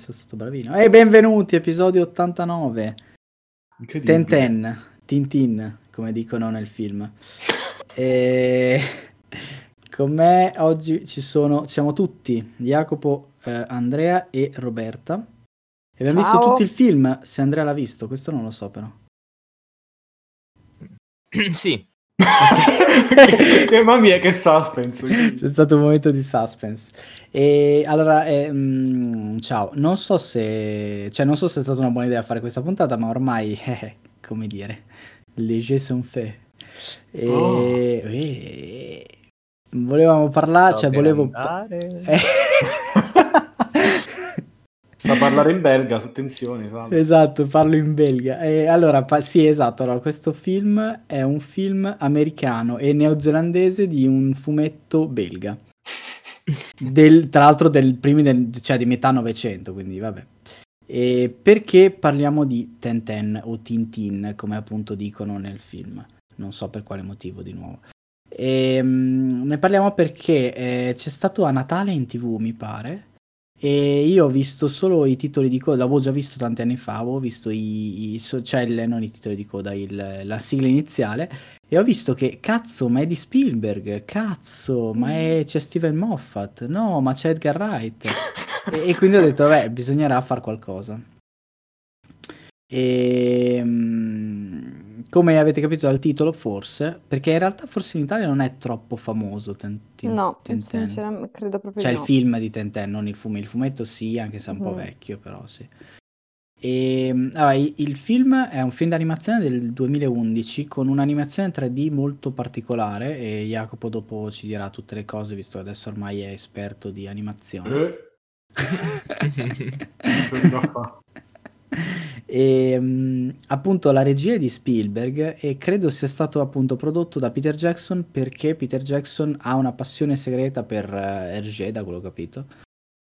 sono stato bravino. E benvenuti, episodio 89. Tenten, Tintin, come dicono nel film. e... Con me oggi ci sono, siamo tutti, Jacopo, eh, Andrea e Roberta. E abbiamo Ciao. visto tutto il film, se Andrea l'ha visto, questo non lo so però. sì, che mamma mia, che suspense. C'è stato un momento di suspense. E allora, eh, mh, mm, ciao, non so se, cioè, non so se è stata una buona idea fare questa puntata, ma ormai, eh, come dire, les jeux sont faits. E, oh. e, volevamo parlare, cioè, volevo. Eh. Sa parlare in belga, attenzione. Salve. Esatto, parlo in belga. E allora, pa- sì, esatto. Allora, questo film è un film americano e neozelandese di un fumetto belga. del, tra l'altro del primi del, cioè di metà Novecento, quindi vabbè. E perché parliamo di Tenten o Tintin, come appunto dicono nel film? Non so per quale motivo di nuovo. E, um, ne parliamo perché eh, c'è stato a Natale in tv, mi pare, e io ho visto solo i titoli di coda, l'avevo già visto tanti anni fa, avevo visto i, i cioè non i titoli di coda, il, la sigla iniziale, e ho visto che cazzo, ma è di Spielberg, cazzo, ma è, c'è Steven Moffat, no, ma c'è Edgar Wright. e, e, quindi ho detto, vabbè, bisognerà fare qualcosa. E ehm, come avete capito dal titolo, forse, perché in realtà forse in Italia non è troppo famoso ten, ten, No, Tenten. sinceramente credo proprio Cioè di il film di Tenten, non il fumetto. Il fumetto sì, anche se è un po' vecchio, però sì. E, ehm, allora, il, il film è un film d'animazione del 2011 con un'animazione 3D molto particolare e Jacopo dopo ci dirà tutte le cose visto che adesso ormai è esperto di animazione. Eh. E, um, appunto la regia è di Spielberg e credo sia stato appunto prodotto da Peter Jackson perché Peter Jackson ha una passione segreta per uh, Hergé, da quello che ho capito,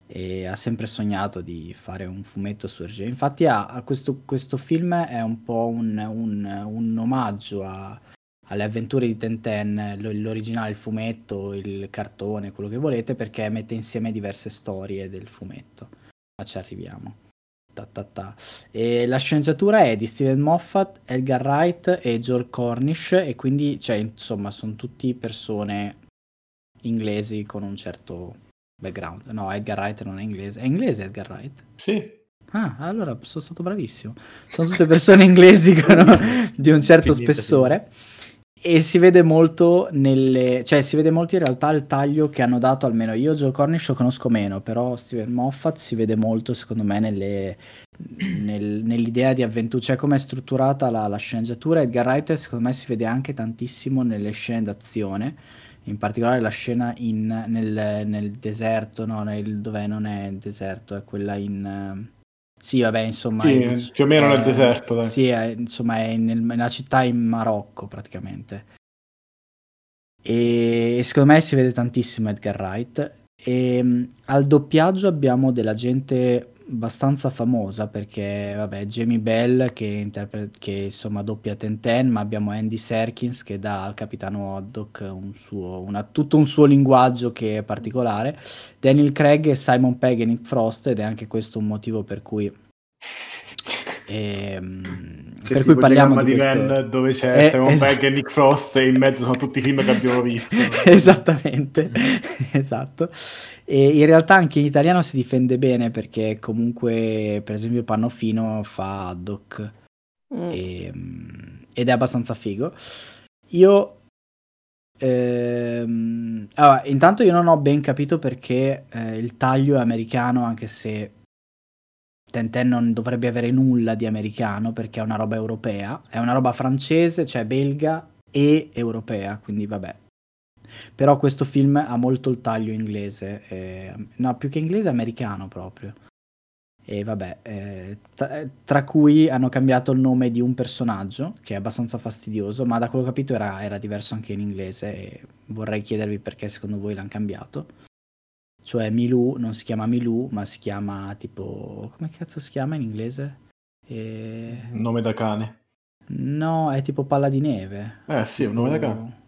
e ha sempre sognato di fare un fumetto su Hergé. Infatti ha, ha questo, questo, film è un po' un, un, un omaggio a, alle avventure di Tenten, l'originale, il fumetto, il cartone, quello che volete, perché mette insieme diverse storie del fumetto. Ma ci arriviamo. Ta, ta, ta. E la sceneggiatura è di Steven Moffat, Edgar Wright e George Cornish e quindi cioè, insomma sono tutti persone inglesi con un certo background. No, Edgar Wright non è inglese. È inglese Edgar Wright? Sì. Ah, allora sono stato bravissimo. Sono tutte persone inglesi con, di un certo spessore. E si vede molto nelle, cioè si vede molto in realtà il taglio che hanno dato, almeno io Joe Cornish lo conosco meno, però Steven Moffat si vede molto secondo me nelle, nel, nell'idea di avventura, cioè come è strutturata la, la, sceneggiatura. Edgar Wright secondo me si vede anche tantissimo nelle scene d'azione, in particolare la scena in, nel, nel, deserto, no, nel, dove non è deserto, è quella in sì, vabbè, insomma... Sì, è, più o meno è, nel deserto, dai. Sì, è, insomma, è nel, nella città in Marocco, praticamente. E, secondo me si vede tantissimo Edgar Wright. E um, al doppiaggio abbiamo della gente abbastanza famosa perché vabbè Jamie Bell che, interpre- che insomma doppia Tenten ma abbiamo Andy Serkins che dà al capitano Haddock un suo, una, tutto un suo linguaggio che è particolare. Daniel Craig e Simon Pegg e Nick Frost ed è anche questo un motivo per cui Ehm, per cui parliamo di, queste... Ren, dove c'è eh, Simon es- Pegg e Nick Frost e in mezzo sono tutti i film che abbiamo visto. Esattamente, esatto. E in realtà anche in italiano si difende bene perché comunque, per esempio, Pannofino fa Haddock mm. e, ehm, ed è abbastanza figo. Io Ehm, allora, intanto io non ho ben capito perché eh, il taglio è americano, anche se Tenten non dovrebbe avere nulla di americano perché è una roba europea, è una roba francese, cioè belga e europea, quindi vabbè. Però questo film ha molto il taglio inglese, eh, no, più che inglese, americano proprio. E vabbè, eh, tra, tra, cui hanno cambiato il nome di un personaggio, che è abbastanza fastidioso, ma da quello che ho capito era, era diverso anche in inglese e vorrei chiedervi perché secondo voi l'hanno cambiato. Cioè Milù non si chiama Milù, ma si chiama tipo... come cazzo si chiama in inglese? E... Nome da cane. No, è tipo palla di neve. Eh sì, un nome da cane.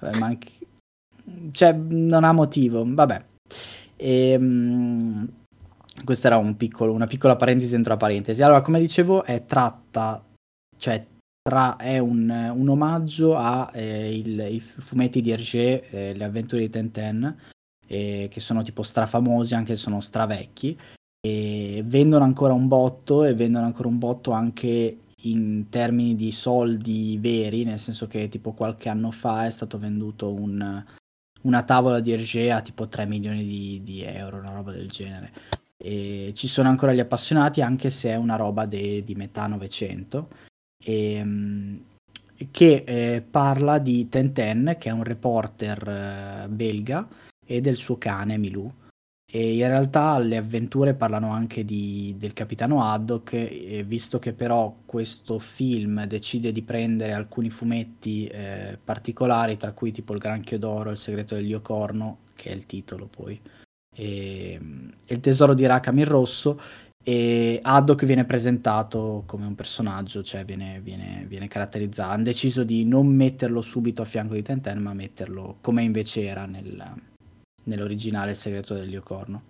Vabbè, ma anche... Cioè, non ha motivo, vabbè. E, ehm, questa era un piccolo, una piccola parentesi dentro la parentesi. Allora, come dicevo, è tratta, cioè tra, è un, un omaggio ai eh, fumetti di Hergé, eh, Le avventure di Tintin, eh, che sono tipo strafamosi, anche se sono stravecchi, e vendono ancora un botto e vendono ancora un botto anche in termini di soldi veri, nel senso che tipo qualche anno fa è stato venduto un, una tavola di Hergé a tipo 3 milioni di, di, euro, una roba del genere. E ci sono ancora gli appassionati, anche se è una roba de, di metà Novecento, e, ehm, che eh, parla di Tenten, che è un reporter eh, belga, e del suo cane Milou e in realtà le avventure parlano anche di, del capitano Haddock, visto che però questo film decide di prendere alcuni fumetti eh, particolari, tra cui tipo Il Granchio d'Oro, Il segreto del Corno, che è il titolo poi, e, e Il tesoro di Rakam il Rosso, e Haddock viene presentato come un personaggio, cioè viene, viene, viene caratterizzato. Hanno deciso di non metterlo subito a fianco di Tenten, ma metterlo come invece era nel nell'originale Il segreto del Liocorno.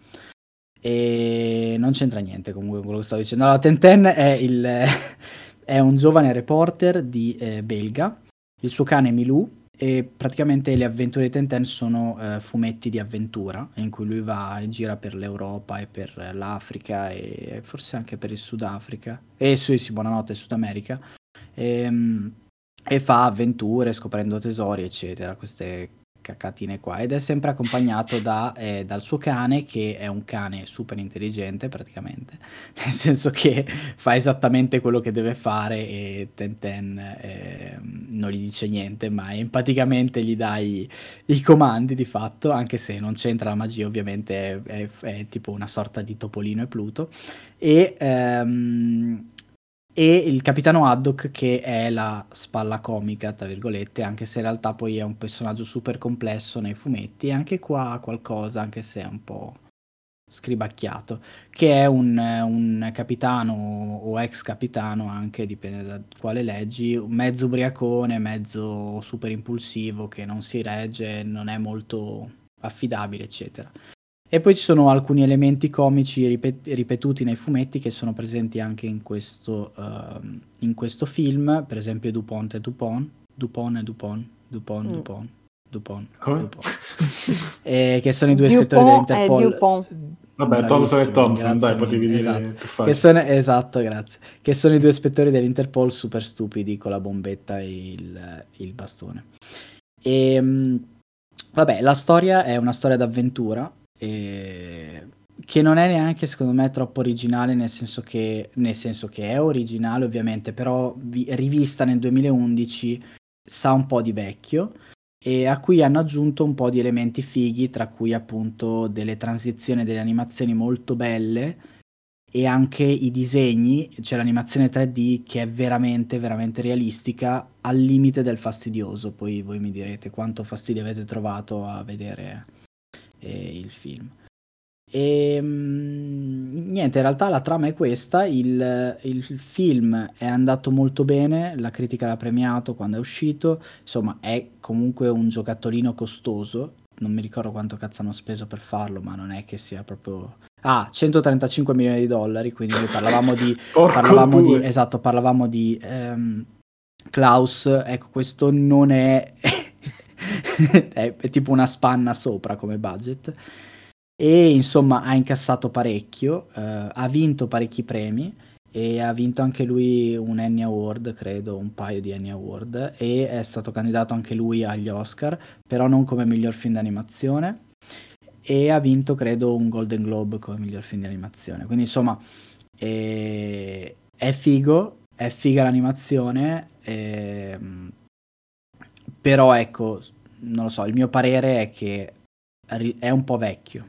E non c'entra niente comunque con quello che stavo dicendo. Allora, Tenten è, il, è un giovane reporter di eh, belga, il suo cane è Milou e praticamente le avventure di Tenten sono eh, fumetti di avventura in cui lui va e gira per l'Europa e per l'Africa e forse anche per il Sudafrica e sì, sì buonanotte Sud America e, ehm, e fa avventure scoprendo tesori eccetera queste cacatine qua. Ed è sempre accompagnato da, eh, dal suo cane che è un cane super intelligente praticamente. Nel senso che fa esattamente quello che deve fare e Tenten eh, non gli dice niente ma empaticamente gli dà i, i, comandi di fatto anche se non c'entra la magia ovviamente è, è, è tipo una sorta di Topolino e Pluto. E ehm, e il capitano Haddock che è la spalla comica, tra virgolette, anche se in realtà poi è un personaggio super complesso nei fumetti, anche qua qualcosa, anche se è un po' scribacchiato, che è un, un capitano o ex capitano, anche dipende da quale leggi, mezzo ubriacone, mezzo super impulsivo, che non si regge, non è molto affidabile, eccetera. E poi ci sono alcuni elementi comici ripet- ripetuti nei fumetti che sono presenti anche in questo, uh, in questo film, per esempio Dupont e Dupont, Dupont e Dupont, Dupont, mm. Dupont, Dupont, Come? Dupont. e che sono i due Dupont ispettori dell'Interpol. Dupont. Vabbè, Thompson e Thompson, dai, potevi dire esatto. che sono, esatto, grazie. Che sono i due ispettori dell'Interpol super stupidi con la bombetta e il, il bastone. E, ehm, vabbè, la storia è una storia d'avventura eh, che non è neanche secondo me troppo originale nel senso che, nel senso che è originale ovviamente però vi, rivista nel 2011 sa un po' di vecchio e a cui hanno aggiunto un po' di elementi fighi tra cui appunto delle transizioni delle animazioni molto belle e anche i disegni, cioè l'animazione 3D che è veramente veramente realistica al limite del fastidioso. Poi voi mi direte quanto fastidio avete trovato a vedere eh, il film. E ehm, niente, in realtà la trama è questa, il, il, film è andato molto bene, la critica l'ha premiato quando è uscito, insomma è comunque un giocattolino costoso, non mi ricordo quanto cazzo hanno speso per farlo, ma non è che sia proprio... Ah, 135 milioni di dollari, quindi noi parlavamo di... parlavamo di esatto, parlavamo di um, Klaus, ecco questo non è è, è tipo una spanna sopra come budget. E insomma ha incassato parecchio, uh, ha vinto parecchi premi e ha vinto anche lui un Annie Award, credo, un paio di Annie Award e è stato candidato anche lui agli Oscar, però non come miglior film d'animazione e ha vinto credo un Golden Globe come miglior film di animazione. Quindi insomma è, è figo, è figa l'animazione, è... però ecco, non lo so, il mio parere è che è un po' vecchio.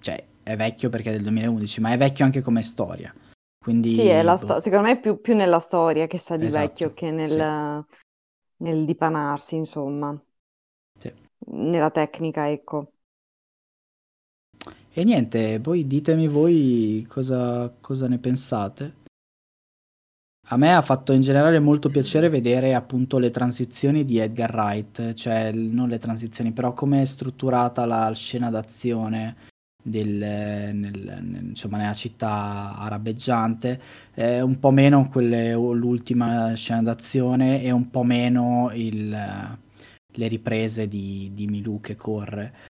Cioè, è vecchio perché è del 2011, ma è vecchio anche come storia. Quindi, sì, boh. sto- secondo me è più, più, nella storia che sa di esatto, vecchio che nel, sì. nel dipanarsi, insomma. Sì. Nella tecnica, ecco. E niente, poi ditemi voi cosa, cosa ne pensate. A me ha fatto in generale molto piacere vedere appunto le transizioni di Edgar Wright, cioè non le transizioni, però come è strutturata la scena d'azione, del, nel, nel, insomma, nella città arabeggiante, eh, un po' meno quelle, l'ultima scena d'azione e un po' meno il, le riprese di, di Milù che corre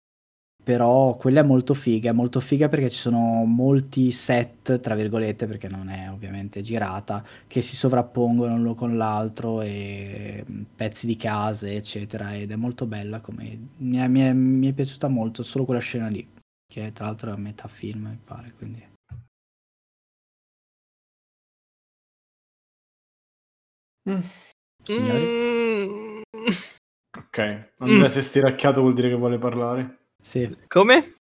però quella è molto figa, è molto figa perché ci sono molti set, tra virgolette, perché non è ovviamente girata, che si sovrappongono l'uno con l'altro e mm, pezzi di case, eccetera, ed è molto bella come... Mi è, mi è, mi è piaciuta molto solo quella scena lì, che tra l'altro è a metà film, mi pare, quindi... Mm. Signori? Mm. Ok, Andrea mm. è stiracchiato vuol dire che vuole parlare. Sì. Come?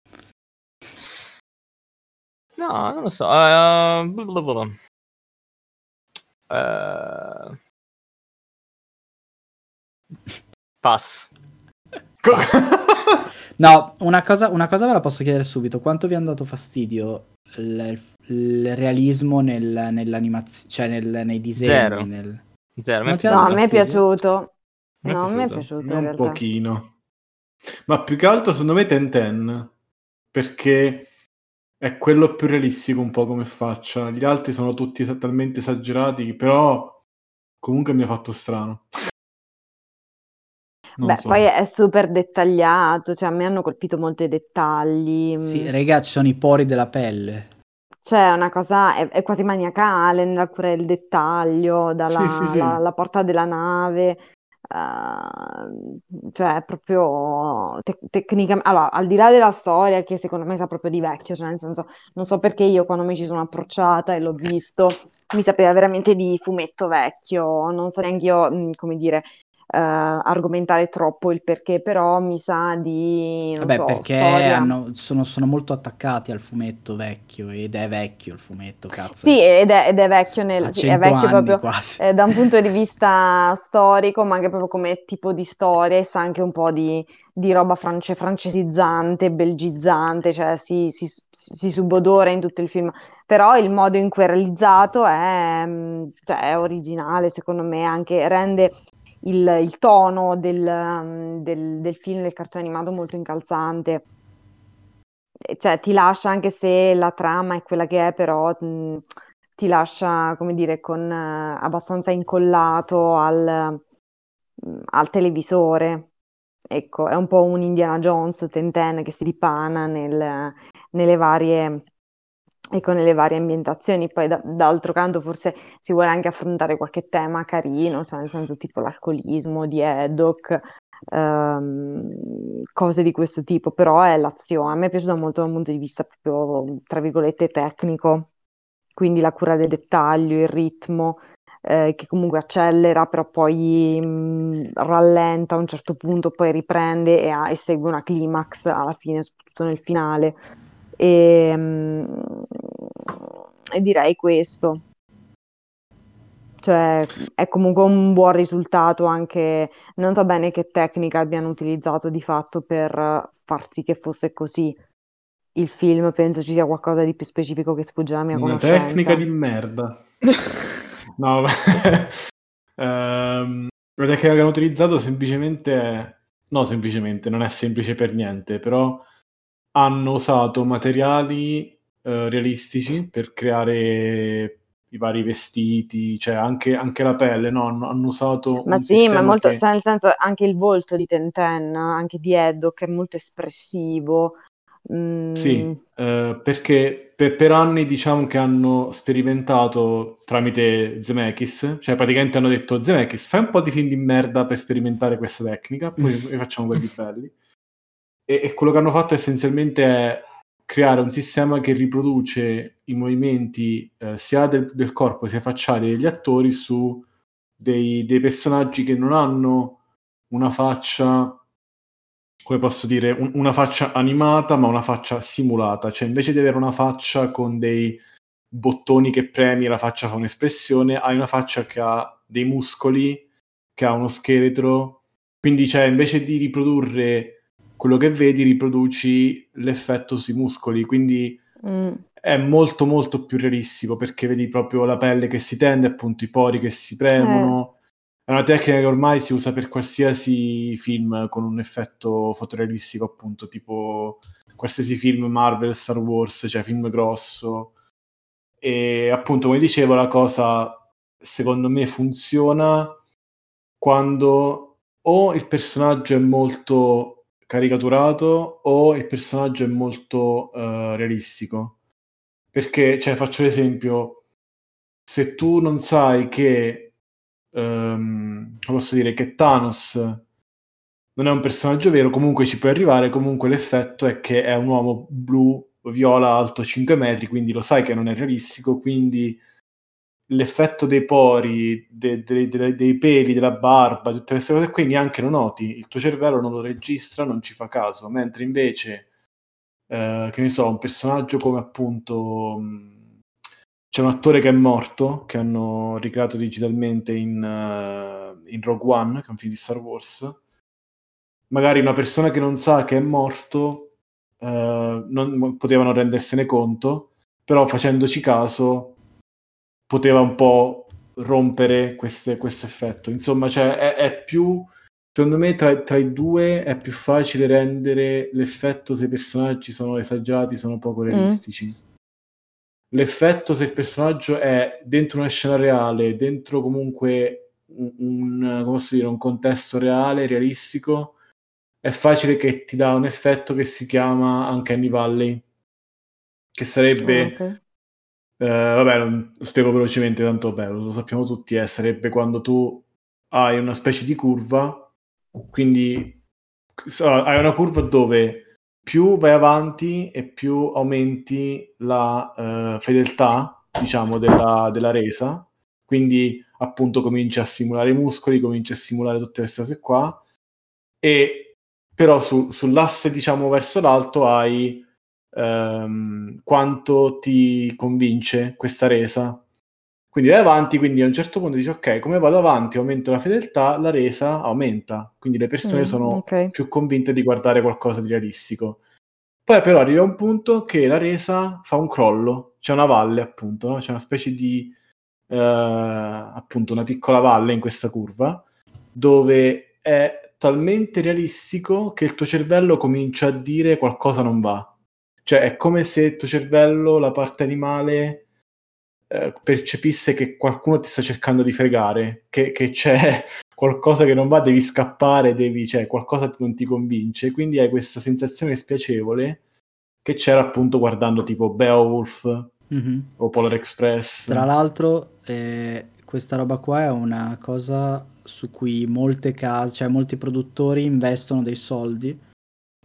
No, non lo so. Uh, uh... Pass. no, una cosa, una cosa, ve la posso chiedere subito. Quanto vi è andato fastidio il, il realismo nel, nell'animazione, cioè nel, nei disegni? Zero. Nel... Zero. No, a me è piaciuto. No, a me è piaciuto. Un pochino. Ma più che altro secondo me Tenten, perché è quello più realistico un po' come faccia. Gli altri sono tutti talmente esagerati, però comunque mi ha fatto strano. Non Beh, so. poi è super dettagliato, cioè a me hanno colpito molto i dettagli. Sì, raga, ci sono i pori della pelle. Cioè, una cosa è, è quasi maniacale nella cura del dettaglio, dalla sì, sì, sì. La, la porta della nave Uh, cioè proprio te- tecnicamente allora al di là della storia che secondo me sa proprio di vecchio cioè nel senso non so perché io quando mi ci sono approcciata e l'ho visto mi sapeva veramente di fumetto vecchio non so neanche io mh, come dire argomentare troppo il perché, però mi sa di... Vabbè, so, perché hanno, sono, sono, molto attaccati al fumetto vecchio ed è vecchio il fumetto, cazzo. Sì, ed è, ed è vecchio, nel, sì, è vecchio proprio eh, da un punto di vista storico, ma anche proprio come tipo di storia e sa anche un po' di, di roba france- francesizzante, belgizzante, cioè si, si, si subodora in tutto il film. Però il modo in cui è realizzato è, mm, cioè, è originale, secondo me, anche rende il, il tono del, um, del, del, film, del cartone animato molto incalzante. Cioè, ti lascia, anche se la trama è quella che è, però mh, ti lascia, come dire, con uh, abbastanza incollato al, uh, al televisore. Ecco, è un po' un Indiana Jones Tenten che si ripana nel, nelle varie e con le varie ambientazioni. Poi da, d'altro canto forse si vuole anche affrontare qualche tema carino, cioè nel senso tipo l'alcolismo di Haddock, ehm, cose di questo tipo, però è l'azione. A me è piaciuta molto dal punto di vista proprio, tra virgolette, tecnico, quindi la cura del dettaglio, il ritmo. Eh, che comunque accelera, però poi mh, rallenta a un certo punto, poi riprende e, ha, e segue una climax alla fine, soprattutto nel finale. E, ehm, e direi questo. Cioè, è comunque un buon risultato anche, non so bene che tecnica abbiano utilizzato di fatto per far sì che fosse così. Il film penso ci sia qualcosa di più specifico che sfugge alla mia Una conoscenza. tecnica di merda. no, beh. um, la tecnica che hanno utilizzato semplicemente. No, semplicemente, non è semplice per niente, però hanno usato materiali eh, realistici per creare i vari vestiti, cioè anche, anche la pelle, no? Hanno, hanno usato. Ma sì, ma molto, che... cioè nel senso anche il volto di Tenten, anche di Edo, che è molto espressivo. Mm. Sì, eh, perché per, per, anni diciamo che hanno sperimentato tramite Zemeckis, cioè praticamente hanno detto Zemeckis fai un po' di film di merda per sperimentare questa tecnica, poi facciamo quelli belli e, e quello che hanno fatto essenzialmente è creare un sistema che riproduce i movimenti eh, sia del, del, corpo sia facciali degli attori su dei, dei, personaggi che non hanno una faccia, come posso dire, un, una faccia animata, ma una faccia simulata. Cioè, invece di avere una faccia con dei bottoni che premi la faccia fa un'espressione, hai una faccia che ha dei muscoli, che ha uno scheletro. Quindi, cioè, invece di riprodurre quello che vedi riproduci l'effetto sui muscoli, quindi mm. è molto molto più realistico perché vedi proprio la pelle che si tende, appunto i pori che si premono, è una tecnica che ormai si usa per qualsiasi film con un effetto fotorealistico, appunto, tipo qualsiasi film Marvel, Star Wars, cioè film grosso. E appunto, come dicevo, la cosa secondo me funziona quando o il personaggio è molto caricaturato o il personaggio è molto uh, realistico. Perché, cioè, faccio l'esempio, se tu non sai che um, posso dire che Thanos non è un personaggio vero, comunque ci puoi arrivare, comunque l'effetto è che è un uomo blu, viola, alto 5 metri, quindi lo sai che non è realistico, quindi l'effetto dei pori, de, de, de, dei peli, della barba, tutte queste cose qui neanche lo noti, il tuo cervello non lo registra, non ci fa caso, mentre invece, eh, che ne so, un personaggio come appunto... Mh, c'è un attore che è morto, che hanno ricreato digitalmente in, uh, in Rogue One, che è un film di Star Wars. Magari una persona che non sa che è morto uh, non potevano rendersene conto, però facendoci caso poteva un po' rompere questo effetto. Insomma, cioè, è, è, più... Secondo me tra, tra, i due è più facile rendere l'effetto se i personaggi sono esagerati, sono poco mm. realistici. Mm l'effetto se il personaggio è dentro una scena reale, dentro comunque un, un, dire, un contesto reale, realistico, è facile che ti dà un effetto che si chiama Uncanny Valley, che sarebbe... Oh, okay. Eh, vabbè, lo spiego velocemente, tanto bello, lo sappiamo tutti, eh, sarebbe quando tu hai una specie di curva, quindi hai una curva dove più vai avanti e più aumenti la uh, fedeltà, diciamo, della, della, resa. Quindi, appunto, cominci a simulare i muscoli, cominci a simulare tutte queste cose qua. E però su, sull'asse, diciamo, verso l'alto hai um, quanto ti convince questa resa. Quindi vai avanti, quindi a un certo punto dici ok, come vado avanti, aumento la fedeltà, la resa aumenta, quindi le persone mm, sono okay. più convinte di guardare qualcosa di realistico. Poi però arriva un punto che la resa fa un crollo, c'è una valle appunto, no? c'è una specie di, eh, appunto una piccola valle in questa curva, dove è talmente realistico che il tuo cervello comincia a dire qualcosa non va. Cioè è come se il tuo cervello, la parte animale, eh, percepisse che qualcuno ti sta cercando di fregare, che, che, c'è qualcosa che non va, devi scappare, devi, cioè, qualcosa che non ti convince, quindi hai questa sensazione spiacevole che c'era appunto guardando tipo Beowulf mm-hmm. o Polar Express. Tra l'altro, eh, questa roba qua è una cosa su cui molte case, cioè molti produttori investono dei soldi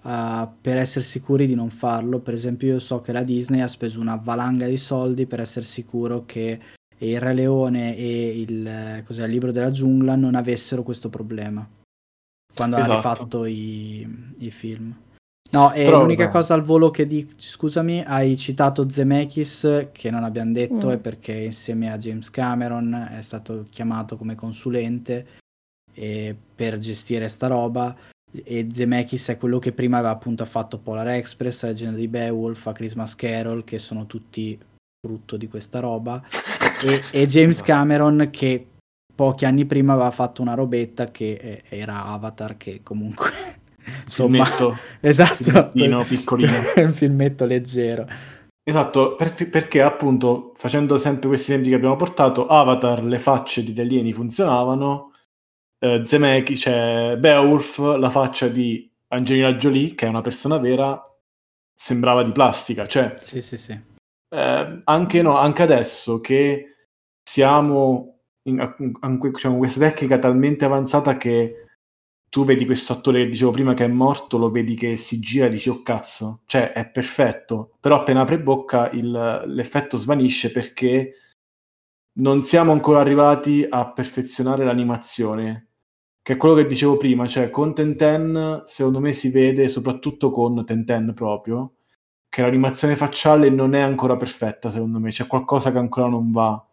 uh, per essere sicuri di non farlo. Per esempio, io so che la Disney ha speso una valanga di soldi per essere sicuro che il Re Leone e il, cos'è, il libro della giungla non avessero questo problema quando esatto. hanno fatto i, i film. No, e Però, l'unica no. cosa al volo che dico, scusami, hai citato Zemeckis, che non abbiamo detto, mm. è perché insieme a James Cameron è stato chiamato come consulente per gestire sta roba e Zemeckis è quello che prima aveva appunto fatto Polar Express, Legend di Beowulf, a Christmas Carol, che sono tutti frutto di questa roba, e, e, James Cameron che pochi anni prima aveva fatto una robetta che era Avatar, che comunque... Insomma, filmetto, esatto, filmettino piccolino. un filmetto leggero. Esatto, per, perché appunto facendo sempre questi esempi che abbiamo portato, Avatar, le facce di alieni funzionavano, eh, Zemeckis, cioè Beowulf, la faccia di Angelina Jolie, che è una persona vera, sembrava di plastica. Cioè, sì, sì, sì. Eh, anche, no, anche adesso che siamo in, in, in diciamo, questa tecnica talmente avanzata che tu vedi questo attore che dicevo prima che è morto, lo vedi che si gira e dici oh cazzo, cioè è perfetto, però appena apre bocca il, l'effetto svanisce perché non siamo ancora arrivati a perfezionare l'animazione che è quello che dicevo prima, cioè con Tenten secondo me si vede soprattutto con Tenten proprio che l'animazione facciale non è ancora perfetta secondo me, c'è qualcosa che ancora non va.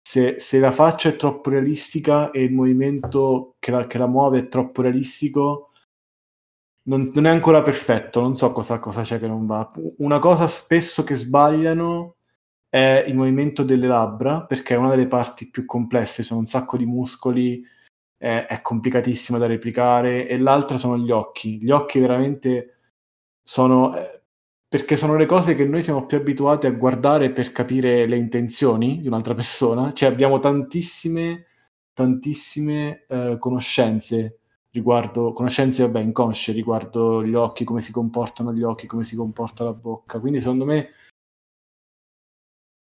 Se, se la faccia è troppo realistica e il movimento che la, che la muove è troppo realistico, non, non, è ancora perfetto, non so cosa, cosa c'è che non va. Una cosa spesso che sbagliano è il movimento delle labbra, perché è una delle parti più complesse, sono un sacco di muscoli è, è complicatissima da replicare, e l'altra sono gli occhi. Gli occhi veramente sono... Eh, perché sono le cose che noi siamo più abituati a guardare per capire le intenzioni di un'altra persona, cioè abbiamo tantissime, tantissime eh, conoscenze riguardo, conoscenze vabbè inconsce riguardo gli occhi, come si comportano gli occhi, come si comporta la bocca, quindi secondo me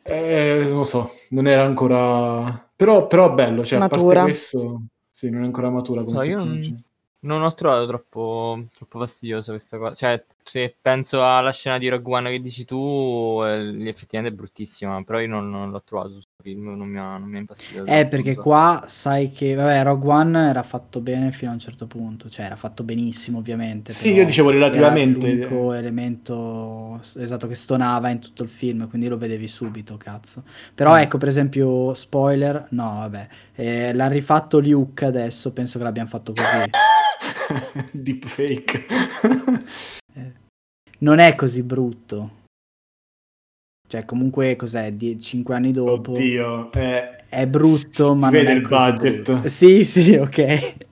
eh, non lo so, non era ancora però, però bello, cioè matura. a parte questo sì, non è ancora matura so, io non, non ho trovato troppo, troppo fastidiosa questa cosa. Cioè, se penso alla scena di Rogue One che dici tu, eh, effettivamente è bruttissima, però io non, non l'ho trovato su questo film, non mi ha, non mi ha infastidito. Eh, perché qua sai che, vabbè, Rogue One era fatto bene fino a un certo punto, cioè era fatto benissimo ovviamente. Sì, io dicevo relativamente. Era l'unico elemento esatto che stonava in tutto il film, quindi lo vedevi subito, cazzo. Però mm. ecco, per esempio, spoiler, no, vabbè, eh, l'ha rifatto Luke adesso, penso che l'abbiamo fatto così. Deepfake. Eh, non è così brutto. Cioè, comunque, cos'è? Die- 5 anni dopo. Oddio, è, è brutto, ma non è il budget. Brutto. Sì, sì, ok.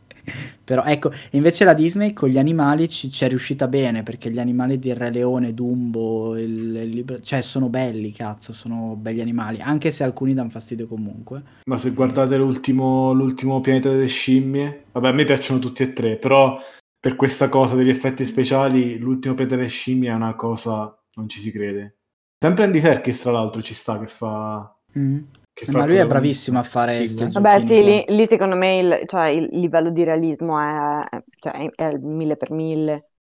Però ecco, invece la Disney con gli animali ci, ci è riuscita bene perché gli animali di Re Leone, Dumbo, il, il, cioè sono belli, cazzo, sono belli animali, anche se alcuni danno fastidio comunque. Ma se guardate l'ultimo, l'ultimo pianeta delle scimmie, vabbè, a me piacciono tutti e tre, però per questa cosa degli effetti speciali, l'ultimo pianeta delle scimmie è una cosa, non ci si crede. Sempre Andy Serkis, tra l'altro, ci sta che fa... Mm. Ma lui è bravissimo a fare sì, Vabbè, sì, lì, lì, secondo me il, cioè, il, livello di realismo è, cioè, è il mille per mille.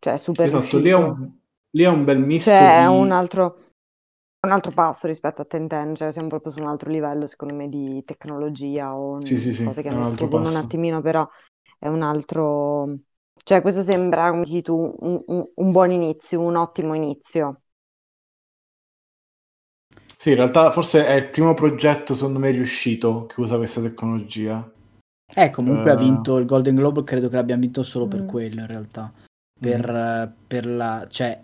Cioè, super esatto, lì è, un, lì è un bel misto cioè, di... è un altro, un altro passo rispetto a Tenten, cioè siamo proprio su un altro livello, secondo me, di tecnologia o sì, sì, sì, cose che hanno scrivono un attimino, però è un altro... Cioè, questo sembra, come dici tu, un, un, un buon inizio, un ottimo inizio. Sì, in realtà forse è il primo progetto, secondo me, riuscito che usa questa tecnologia. Eh, comunque uh... ha vinto il Golden Globe, credo che l'abbia vinto solo mm. per quello, in realtà. Per, mm. per la... cioè...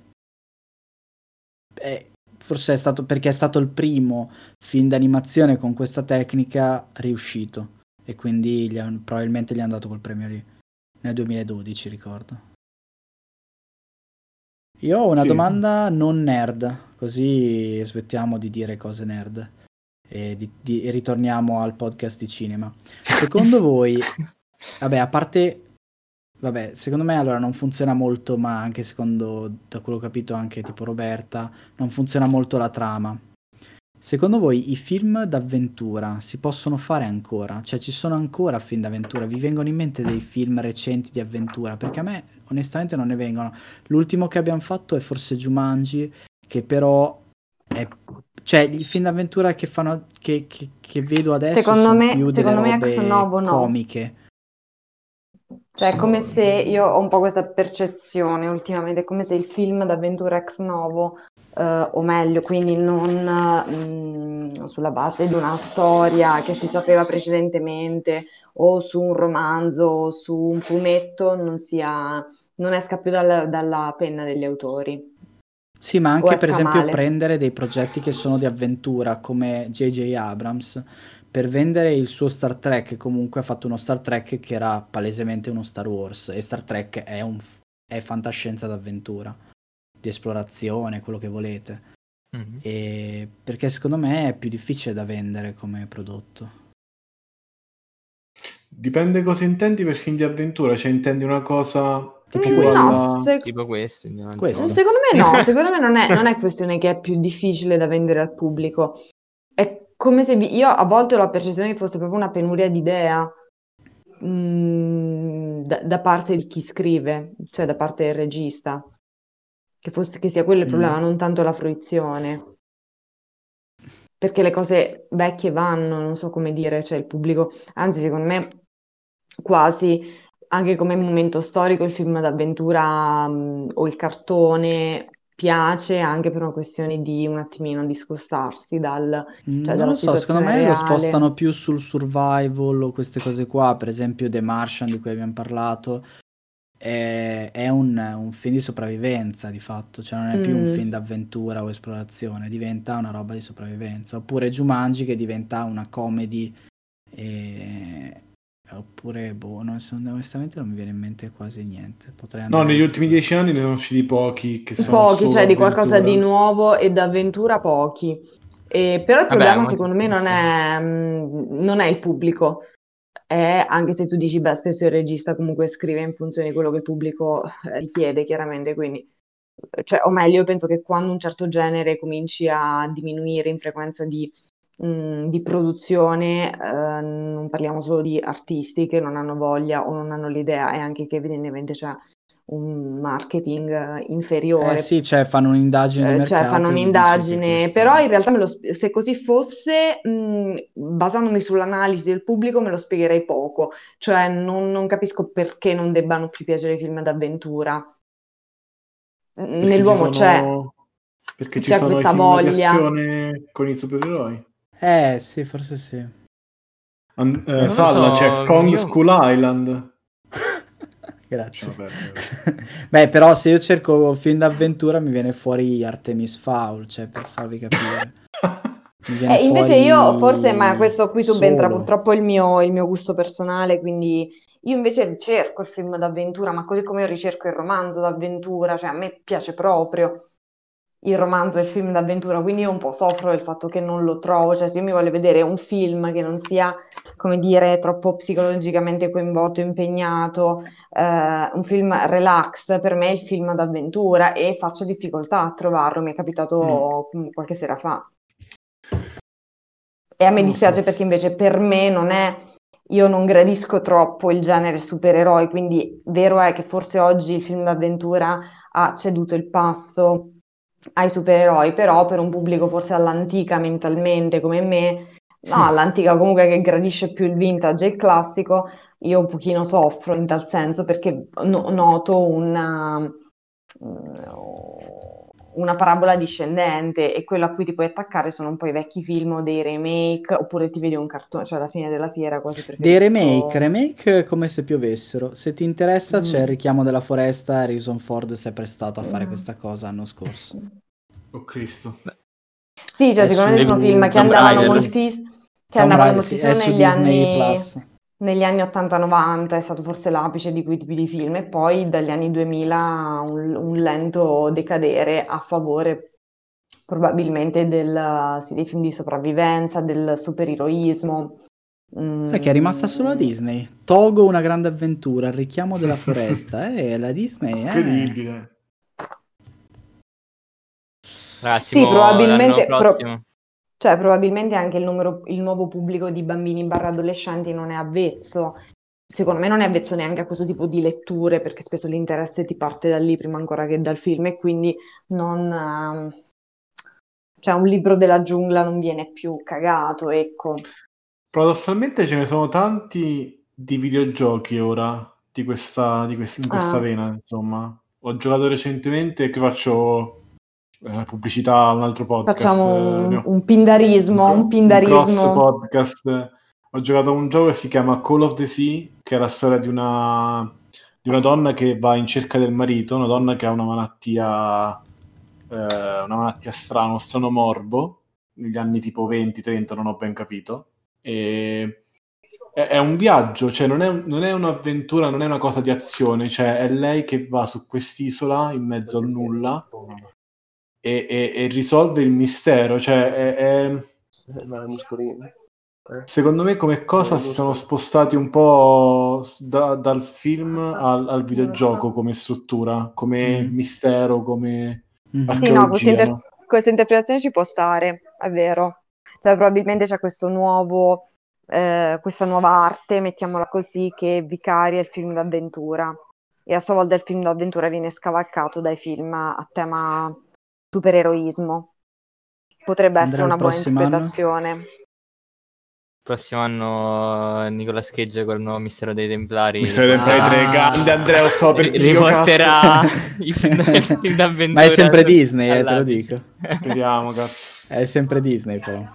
Eh, forse è stato perché è stato il primo film d'animazione con questa tecnica riuscito. E quindi gli ha, probabilmente gli hanno dato quel premio lì. Nel 2012, ricordo. Io ho una sì. domanda non nerd, così smettiamo di dire cose nerd e, di, di, e ritorniamo al podcast di cinema. Secondo voi, vabbè, a parte, vabbè, secondo me allora non funziona molto, ma anche secondo, da quello che ho capito anche tipo Roberta, non funziona molto la trama. Secondo voi i film d'avventura si possono fare ancora? Cioè ci sono ancora film d'avventura? Vi vengono in mente dei film recenti di avventura? Perché a me onestamente non ne vengono. L'ultimo che abbiamo fatto è forse Jumanji, che però è... Cioè, i film d'avventura che, fanno, che, che, che vedo adesso secondo sono me, più secondo delle me robe no. comiche. Cioè, è come se io ho un po' questa percezione ultimamente, è come se il film d'avventura ex novo eh, o meglio, quindi non mh, mm, sulla base di una storia che si sapeva precedentemente o su un romanzo o su un fumetto, non, sia, non esca più dalla, dalla penna degli autori. Sì, ma anche per esempio male. prendere dei progetti che sono di avventura come J.J. Abrams per vendere il suo Star Trek, comunque ha fatto uno Star Trek che era palesemente uno Star Wars e Star Trek è, un, è fantascienza d'avventura di esplorazione, quello che volete. Mm-hmm. E perché secondo me è più difficile da vendere come prodotto. Dipende cosa intendi per film di avventura, cioè intendi una cosa tipo, mm, no, se... tipo questo, questo. Secondo me no, secondo me non è, non è questione che è più difficile da vendere al pubblico. È come se vi... io a volte ho la percezione che fosse proprio una penuria di idea mm, da, da parte di chi scrive, cioè da parte del regista che, fosse, che sia quello il problema, mm. non tanto la fruizione. Perché le cose vecchie vanno, non so come dire, cioè il pubblico, anzi secondo me quasi anche come momento storico il film d'avventura um, o il cartone piace anche per una questione di un attimino discostarsi dal cioè non lo so secondo me reale. lo spostano più sul survival o queste cose qua per esempio The Martian di cui abbiamo parlato è, è un, un, film di sopravvivenza di fatto, cioè non è più un mm. film d'avventura o esplorazione, diventa una roba di sopravvivenza. Oppure Jumanji che diventa una comedy e, Oppure, boh, non so, onestamente non mi viene in mente quasi niente. Potrei no, negli ultimi dieci anni ne sono usciti pochi. Che sono pochi, cioè di qualcosa di nuovo e d'avventura pochi. E, però il problema Vabbè, secondo me non è, mm, non è, il pubblico. È, anche se tu dici, beh, spesso il regista comunque scrive in funzione di quello che il pubblico eh, richiede, chiaramente, quindi cioè, o meglio, io penso che quando un certo genere cominci a diminuire in frequenza di mh, di produzione, eh, non parliamo solo di artisti che non hanno voglia o non hanno l'idea, è anche che evidentemente c'è un marketing eh, inferiore. Eh sì, cioè fanno un'indagine. Eh, cioè fanno un'indagine, però in realtà lo, se così fosse, mh, basandomi sull'analisi del pubblico, me lo spiegherei poco. Cioè non, non capisco perché non debbano più piacere i film d'avventura. Perché Nell'uomo sono... c'è. Perché ci c'è sono questa voglia con i supereroi. Eh, sì, forse sì. An- eh, Salla, so, c'è Kong io... School Island. Grazie. Beh, però se io cerco film d'avventura mi viene fuori Artemis Fowl, cioè per farvi capire. Eh, invece io forse, ma questo qui subentra solo. purtroppo il mio, il mio gusto personale, quindi io invece ricerco il film d'avventura, ma così come io ricerco il romanzo d'avventura, cioè a me piace proprio il romanzo e il film d'avventura, quindi io un po' soffro del fatto che non lo trovo, cioè se io mi voglio vedere un film che non sia, come dire, troppo psicologicamente coinvolto, impegnato, eh, un film relax, per me è il film d'avventura e faccio difficoltà a trovarlo, mi è capitato mm. qualche sera fa. E a me dispiace perché invece per me non è, io non gradisco troppo il genere supereroi, quindi vero è che forse oggi il film d'avventura ha ceduto il passo ai supereroi, però per un pubblico forse all'antica mentalmente come me, no, all'antica comunque che gradisce più il vintage e il classico, io un pochino soffro in tal senso perché no- noto una, una parabola discendente e quello a cui ti puoi attaccare sono un po' i vecchi film o dei remake oppure ti vedi un cartone, cioè alla fine della fiera quasi preferisco... Dei remake, remake come se piovessero. Se ti interessa mm. c'è il richiamo della foresta, Harrison Ford si è prestato a fare mm. questa cosa l'anno scorso. Oh Cristo. Beh. Sì, cioè secondo me sono film che andavano moltissimo che andavano moltissimo negli anni... Plus negli anni 80-90 è stato forse l'apice di quei tipi di film e poi dagli anni 2000 un, un lento decadere a favore probabilmente del, sì, dei film di sopravvivenza, del supereroismo. Mm. È che è rimasta solo la Disney. Togo una grande avventura, il richiamo della foresta, eh, la Disney. Eh. Incredibile. Ragazzi, sì, probabilmente, pro- cioè, probabilmente anche il, numero, il nuovo pubblico di bambini barra adolescenti non è avvezzo. Secondo me non è avvezzo neanche a questo tipo di letture, perché spesso l'interesse ti parte da lì prima ancora che dal film, e quindi non... Uh, cioè, un libro della giungla non viene più cagato, ecco. Paradossalmente ce ne sono tanti di videogiochi ora, di questa, di questa, in questa ah. vena, insomma. Ho giocato recentemente e qui faccio eh, pubblicità un altro podcast. Facciamo un, eh, un pindarismo, un, un pindarismo. Un podcast. Ho giocato a un gioco che si chiama Call of the Sea, che è la storia di una, di una donna che va in cerca del marito, una donna che ha una malattia, eh, una malattia strana, uno strano morbo, negli anni tipo 20-30, non ho ben capito. E è, è un viaggio, cioè non è, non è, un'avventura, non è una cosa di azione, cioè è lei che va su quest'isola in mezzo al nulla e, e, e risolve il mistero. Cioè, è, è... Eh, secondo me come cosa si sono spostati un po' da, dal film al, al, videogioco come struttura, come mm. mistero, come... Mm. Sì, no, questa, inter- questa, interpretazione ci può stare, è vero. Cioè, probabilmente c'è questo nuovo, eh, questa nuova arte, mettiamola così, che vicaria il film d'avventura. E a sua volta il film d'avventura viene scavalcato dai film a tema supereroismo. Potrebbe essere una buona interpretazione. Anno? prossimo anno eh, Nicola con il nuovo Mistero dei Templari Mistero dei Templari ah. 3 grande Andrea so per riporterà i film, d'avventura ma è sempre Disney eh, te lo dico speriamo cazzo è sempre Disney però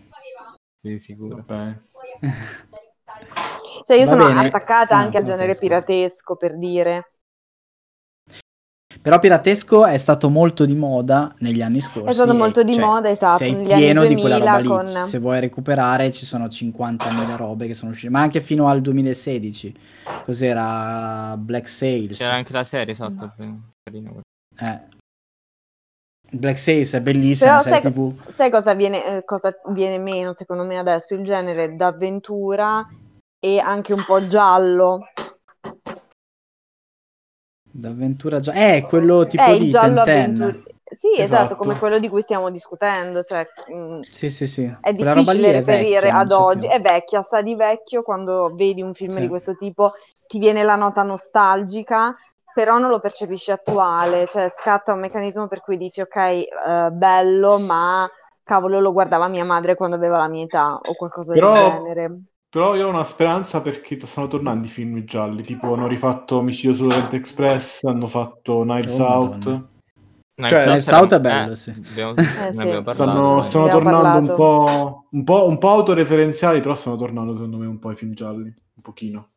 sì sicuro okay. cioè io Va sono bene. attaccata ah, anche al genere piratesco per dire Però piratesco è stato molto di moda negli anni scorsi. È stato molto di cioè, moda, esatto. Sei negli pieno anni 2000 di quella roba lì. con... Se vuoi recuperare ci sono 50.000 robe che sono uscite, ma anche fino al 2016. Cos'era Black Sails? C'era anche la serie esatto. Eh. Black Sails è bellissima, sai, TV. sai cosa, viene, eh, cosa viene meno secondo me adesso? Il genere d'avventura e anche un po' giallo. D'avventura giallo. Eh, quello tipo eh, di giallo avventura. Sì, esatto. esatto. come quello di cui stiamo discutendo. Cioè, mh, sì, sì, sì. È Quella difficile reperire vecchia, ad oggi. Più. È vecchia, sa di vecchio quando vedi un film sì. di questo tipo, ti viene la nota nostalgica, però non lo percepisci attuale, cioè scatta un meccanismo per cui dici ok, eh, bello, ma cavolo lo guardava mia madre quando aveva la mia età o qualcosa però, del genere. Però io ho una speranza perché stanno tornando i film gialli, tipo hanno rifatto Omicidio su Rent Express, hanno fatto Knives oh, Out. Madonna. Cioè, Knives Out è bello, eh, sì. Abbiamo, eh, sì. Parlato, stanno, stanno tornando un po', un, po', un po' autoreferenziali, però stanno tornando secondo me un po' i film gialli, un pochino.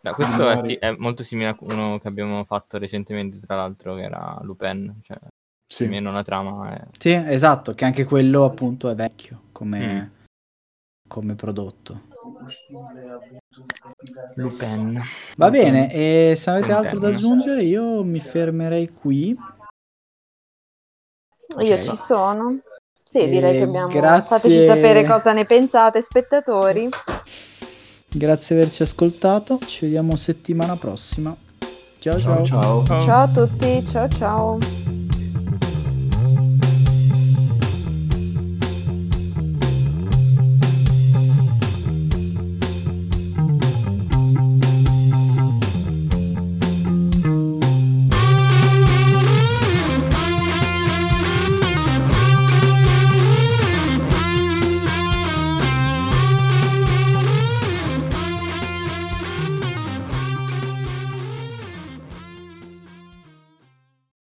Beh, questo è, è, molto simile a uno che abbiamo fatto recentemente, tra l'altro, che era Lupin. Cioè, sì. meno la trama è... Sì, esatto, che anche quello appunto è vecchio come, mm. come prodotto. Lupin. Va bene, e se avete Lupin. altro da aggiungere io mi fermerei qui. Io ci sono. Sì, direi che abbiamo... Grazie... Fateci sapere cosa ne pensate, spettatori. Grazie di averci ascoltato, ci vediamo settimana prossima. ciao. ciao. Ciao, ciao a tutti, ciao ciao.